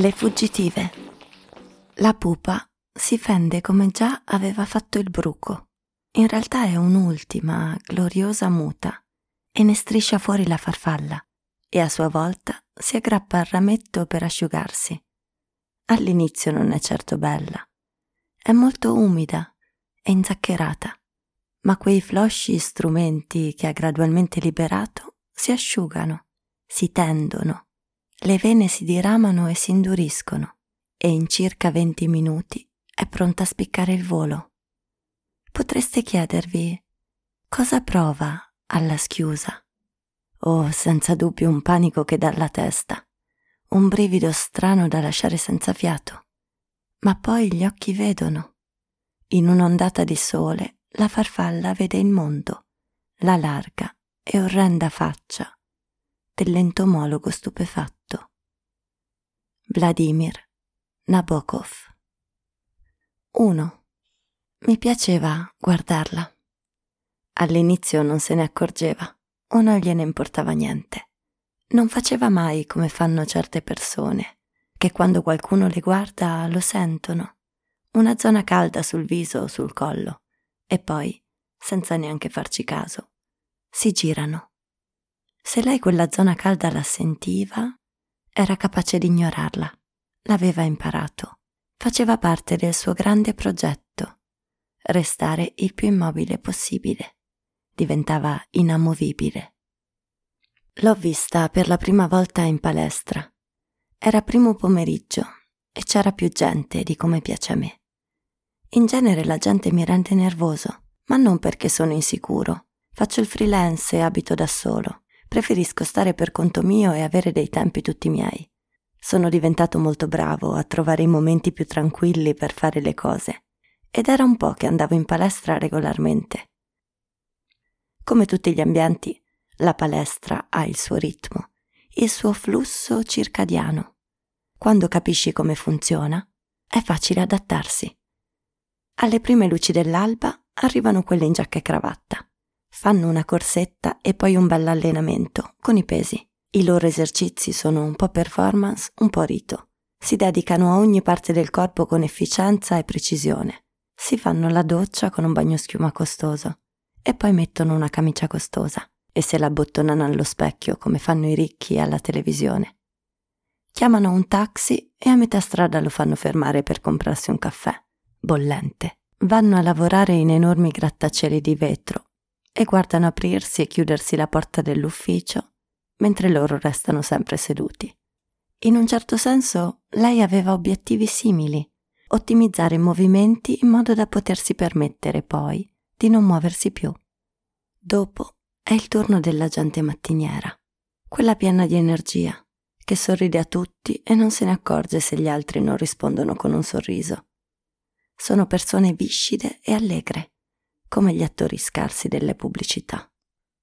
Le fuggitive. La pupa si fende come già aveva fatto il bruco. In realtà è un'ultima, gloriosa muta e ne striscia fuori la farfalla e a sua volta si aggrappa al rametto per asciugarsi. All'inizio non è certo bella. È molto umida e inzaccherata, ma quei flosci strumenti che ha gradualmente liberato si asciugano, si tendono, le vene si diramano e si induriscono e in circa 20 minuti è pronta a spiccare il volo. Potreste chiedervi cosa prova alla schiusa? Oh, senza dubbio un panico che dà alla testa, un brivido strano da lasciare senza fiato. Ma poi gli occhi vedono. In un'ondata di sole la farfalla vede il mondo, la larga e orrenda faccia dell'entomologo stupefatto. Vladimir Nabokov 1. Mi piaceva guardarla. All'inizio non se ne accorgeva o non gliene importava niente. Non faceva mai come fanno certe persone, che quando qualcuno le guarda lo sentono, una zona calda sul viso o sul collo, e poi, senza neanche farci caso, si girano. Se lei quella zona calda la sentiva, era capace di ignorarla, l'aveva imparato faceva parte del suo grande progetto, restare il più immobile possibile. Diventava inamovibile. L'ho vista per la prima volta in palestra. Era primo pomeriggio e c'era più gente di come piace a me. In genere la gente mi rende nervoso, ma non perché sono insicuro. Faccio il freelance e abito da solo. Preferisco stare per conto mio e avere dei tempi tutti miei. Sono diventato molto bravo a trovare i momenti più tranquilli per fare le cose ed era un po' che andavo in palestra regolarmente. Come tutti gli ambienti, la palestra ha il suo ritmo, il suo flusso circadiano. Quando capisci come funziona, è facile adattarsi. Alle prime luci dell'alba arrivano quelle in giacca e cravatta. Fanno una corsetta e poi un bel allenamento con i pesi. I loro esercizi sono un po' performance, un po' rito. Si dedicano a ogni parte del corpo con efficienza e precisione. Si fanno la doccia con un bagno schiuma costoso e poi mettono una camicia costosa e se la bottonano allo specchio come fanno i ricchi alla televisione. Chiamano un taxi e a metà strada lo fanno fermare per comprarsi un caffè, bollente. Vanno a lavorare in enormi grattacieli di vetro e guardano aprirsi e chiudersi la porta dell'ufficio mentre loro restano sempre seduti. In un certo senso lei aveva obiettivi simili, ottimizzare i movimenti in modo da potersi permettere poi di non muoversi più. Dopo è il turno della gente mattiniera, quella piena di energia, che sorride a tutti e non se ne accorge se gli altri non rispondono con un sorriso. Sono persone viscide e allegre, come gli attori scarsi delle pubblicità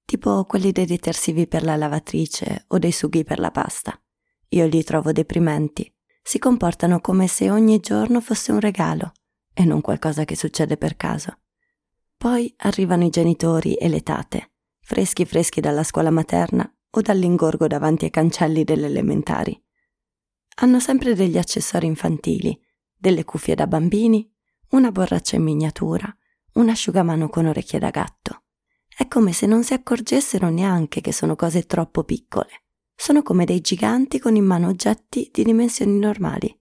tipo quelli dei detersivi per la lavatrice o dei sughi per la pasta. Io li trovo deprimenti. Si comportano come se ogni giorno fosse un regalo e non qualcosa che succede per caso. Poi arrivano i genitori e le tate, freschi freschi dalla scuola materna o dall'ingorgo davanti ai cancelli delle elementari. Hanno sempre degli accessori infantili, delle cuffie da bambini, una borraccia in miniatura, un asciugamano con orecchie da gatto. È come se non si accorgessero neanche che sono cose troppo piccole. Sono come dei giganti con in mano oggetti di dimensioni normali.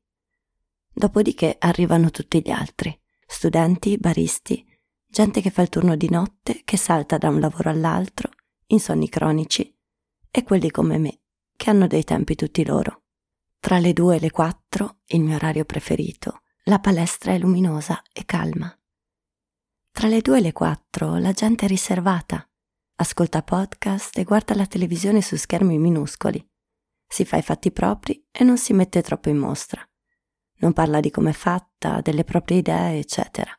Dopodiché arrivano tutti gli altri, studenti, baristi, gente che fa il turno di notte, che salta da un lavoro all'altro, insonni cronici, e quelli come me, che hanno dei tempi tutti loro. Tra le due e le quattro, il mio orario preferito, la palestra è luminosa e calma. Tra le due e le quattro la gente è riservata, ascolta podcast e guarda la televisione su schermi minuscoli. Si fa i fatti propri e non si mette troppo in mostra. Non parla di come è fatta, delle proprie idee, eccetera.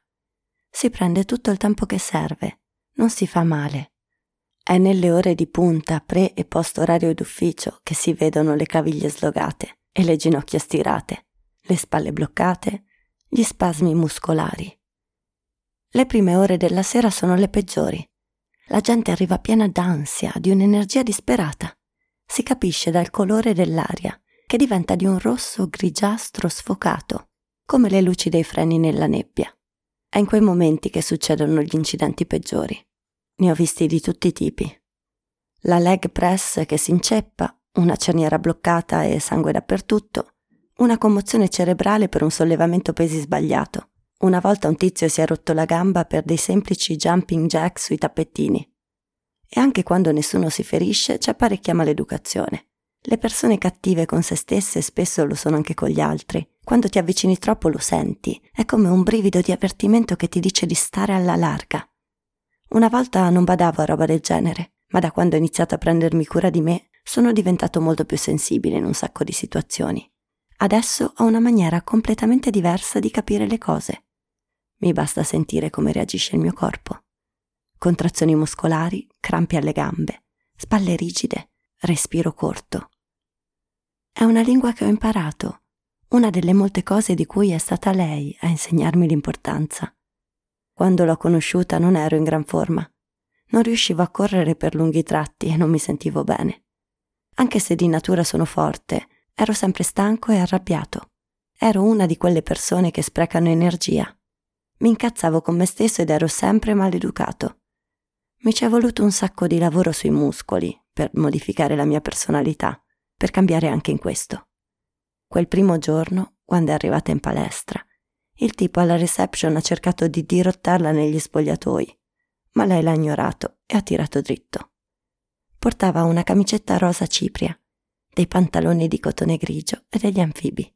Si prende tutto il tempo che serve, non si fa male. È nelle ore di punta, pre e post orario d'ufficio, che si vedono le caviglie slogate e le ginocchia stirate, le spalle bloccate, gli spasmi muscolari. Le prime ore della sera sono le peggiori. La gente arriva piena d'ansia, di un'energia disperata. Si capisce dal colore dell'aria che diventa di un rosso grigiastro sfocato, come le luci dei freni nella nebbia. È in quei momenti che succedono gli incidenti peggiori. Ne ho visti di tutti i tipi. La leg press che si inceppa, una cerniera bloccata e sangue dappertutto, una commozione cerebrale per un sollevamento pesi sbagliato. Una volta un tizio si è rotto la gamba per dei semplici jumping jack sui tappetini. E anche quando nessuno si ferisce c'è parecchia maleducazione. Le persone cattive con se stesse spesso lo sono anche con gli altri. Quando ti avvicini troppo lo senti, è come un brivido di avvertimento che ti dice di stare alla larga. Una volta non badavo a roba del genere, ma da quando ho iniziato a prendermi cura di me sono diventato molto più sensibile in un sacco di situazioni. Adesso ho una maniera completamente diversa di capire le cose. Mi basta sentire come reagisce il mio corpo. Contrazioni muscolari, crampi alle gambe, spalle rigide, respiro corto. È una lingua che ho imparato, una delle molte cose di cui è stata lei a insegnarmi l'importanza. Quando l'ho conosciuta non ero in gran forma. Non riuscivo a correre per lunghi tratti e non mi sentivo bene. Anche se di natura sono forte, Ero sempre stanco e arrabbiato. Ero una di quelle persone che sprecano energia. Mi incazzavo con me stesso ed ero sempre maleducato. Mi ci è voluto un sacco di lavoro sui muscoli per modificare la mia personalità, per cambiare anche in questo. Quel primo giorno, quando è arrivata in palestra, il tipo alla reception ha cercato di dirottarla negli spogliatoi, ma lei l'ha ignorato e ha tirato dritto. Portava una camicetta rosa cipria dei pantaloni di cotone grigio e degli anfibi.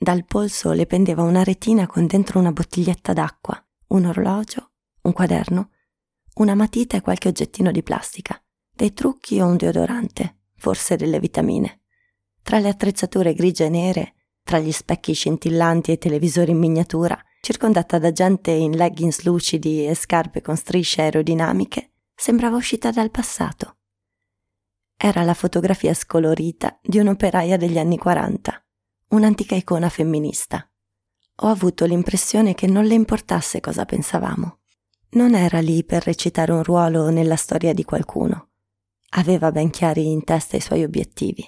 Dal polso le pendeva una retina con dentro una bottiglietta d'acqua, un orologio, un quaderno, una matita e qualche oggettino di plastica, dei trucchi o un deodorante, forse delle vitamine. Tra le attrezzature grigie e nere, tra gli specchi scintillanti e i televisori in miniatura, circondata da gente in leggings lucidi e scarpe con strisce aerodinamiche, sembrava uscita dal passato. Era la fotografia scolorita di un'operaia degli anni 40, un'antica icona femminista. Ho avuto l'impressione che non le importasse cosa pensavamo. Non era lì per recitare un ruolo nella storia di qualcuno. Aveva ben chiari in testa i suoi obiettivi.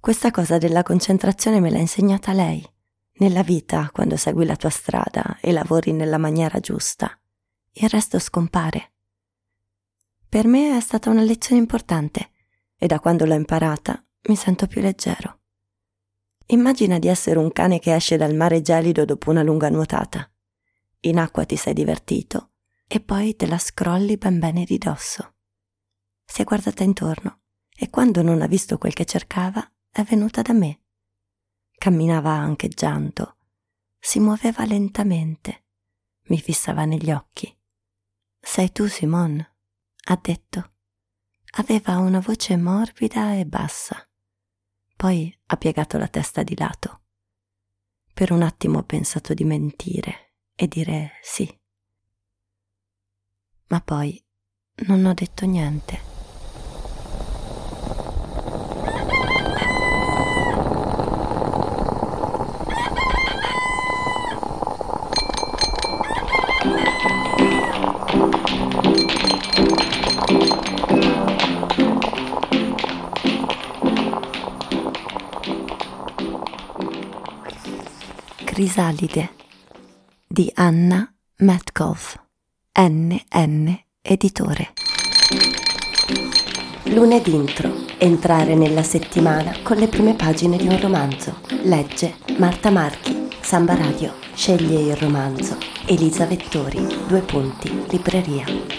Questa cosa della concentrazione me l'ha insegnata lei. Nella vita, quando segui la tua strada e lavori nella maniera giusta, il resto scompare. Per me è stata una lezione importante e da quando l'ho imparata mi sento più leggero. Immagina di essere un cane che esce dal mare gelido dopo una lunga nuotata. In acqua ti sei divertito e poi te la scrolli ben bene di dosso. Si è guardata intorno e quando non ha visto quel che cercava è venuta da me. Camminava ancheggiando, si muoveva lentamente, mi fissava negli occhi. Sei tu, Simone? ha detto. Aveva una voce morbida e bassa. Poi ha piegato la testa di lato. Per un attimo ho pensato di mentire e dire sì. Ma poi non ho detto niente. Crisalide di Anna Metcalf, NN Editore. Lunedì intro. Entrare nella settimana con le prime pagine di un romanzo. Legge Marta Marchi, Samba Radio. Sceglie il romanzo. Elisa Vettori, due punti, libreria.